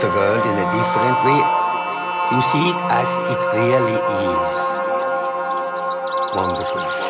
the world in a different way. You see it as it really is. Wonderful.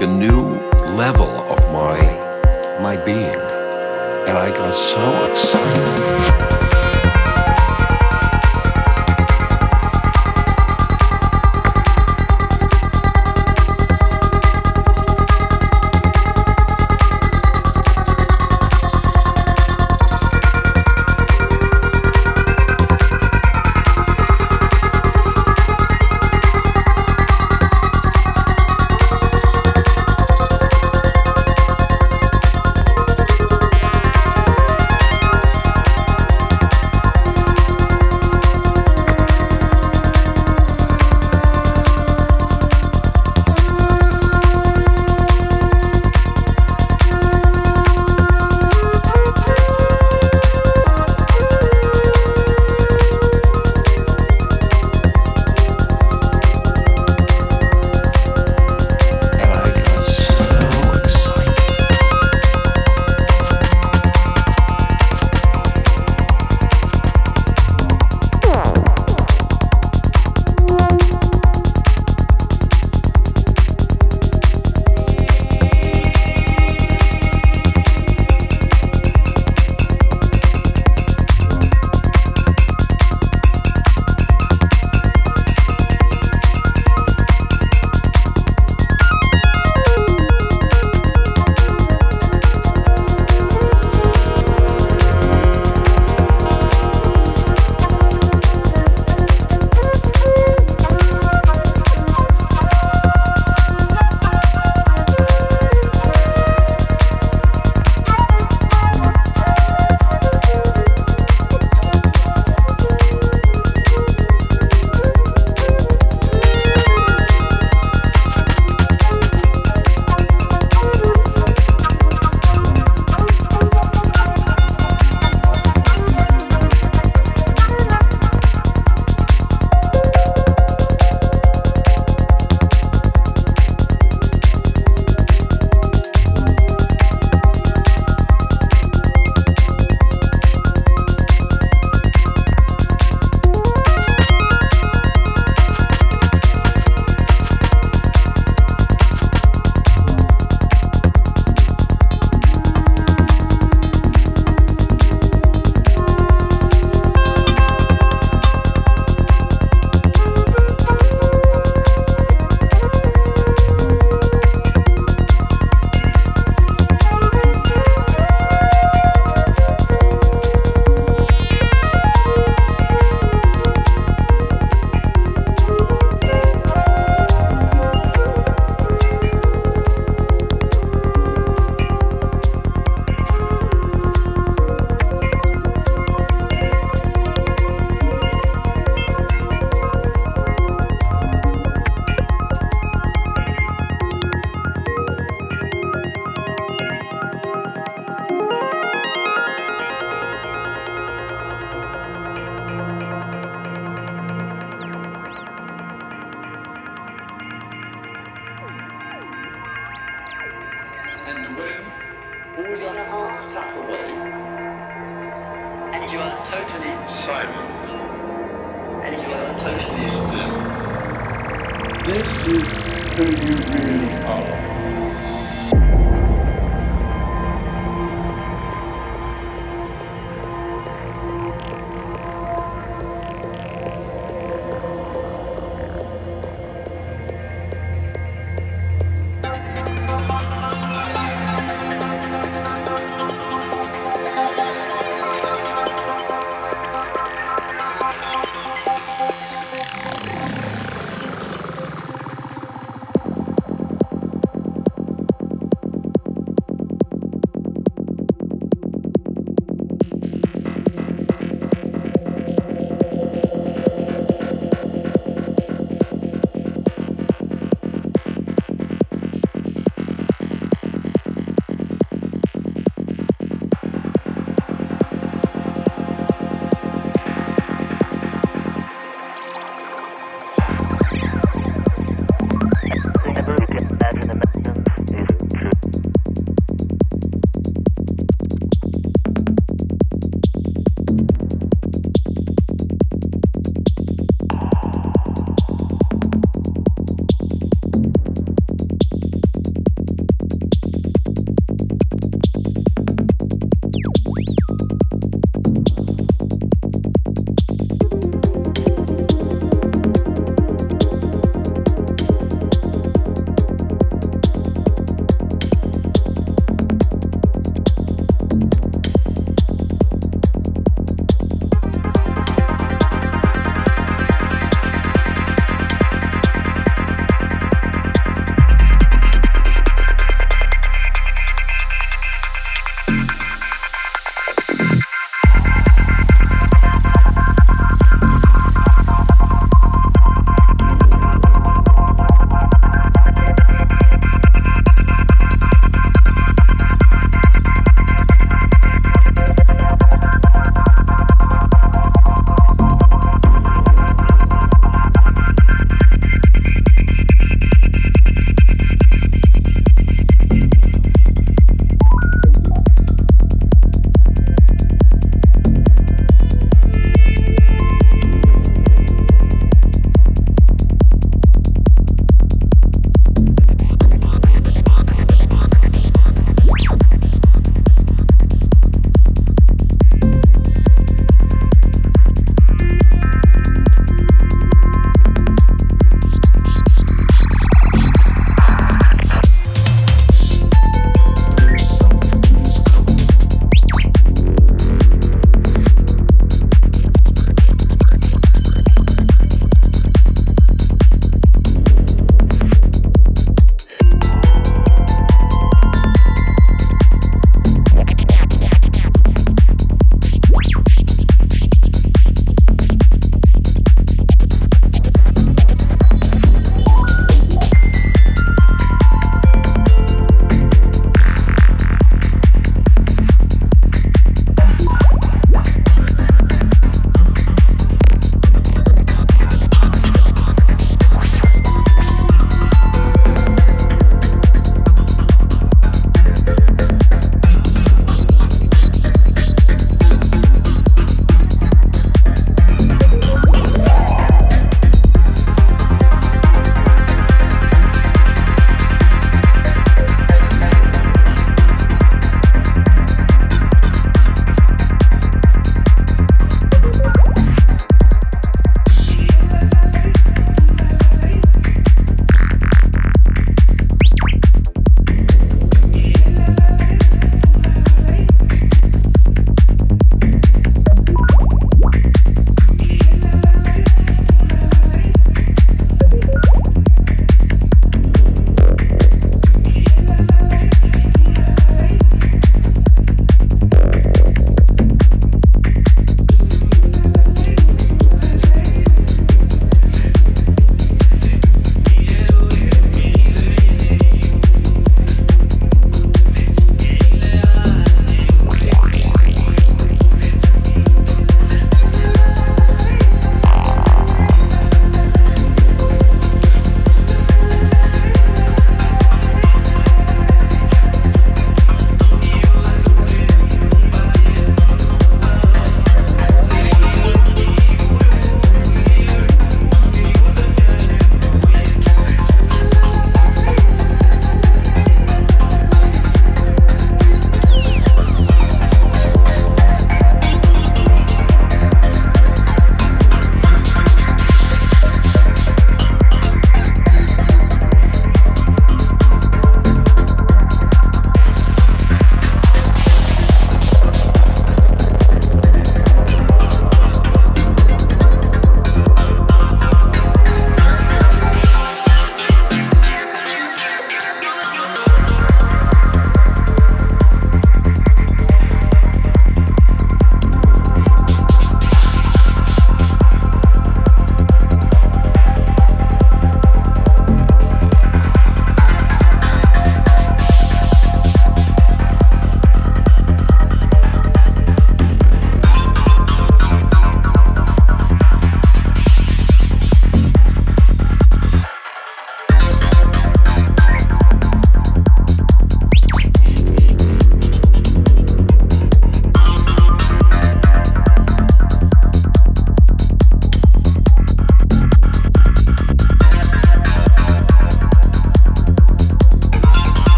like a new level of my my being. And I got so excited. This is who you really are.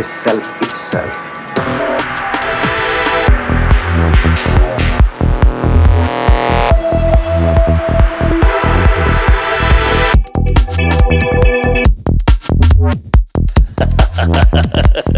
The self itself. satisfaction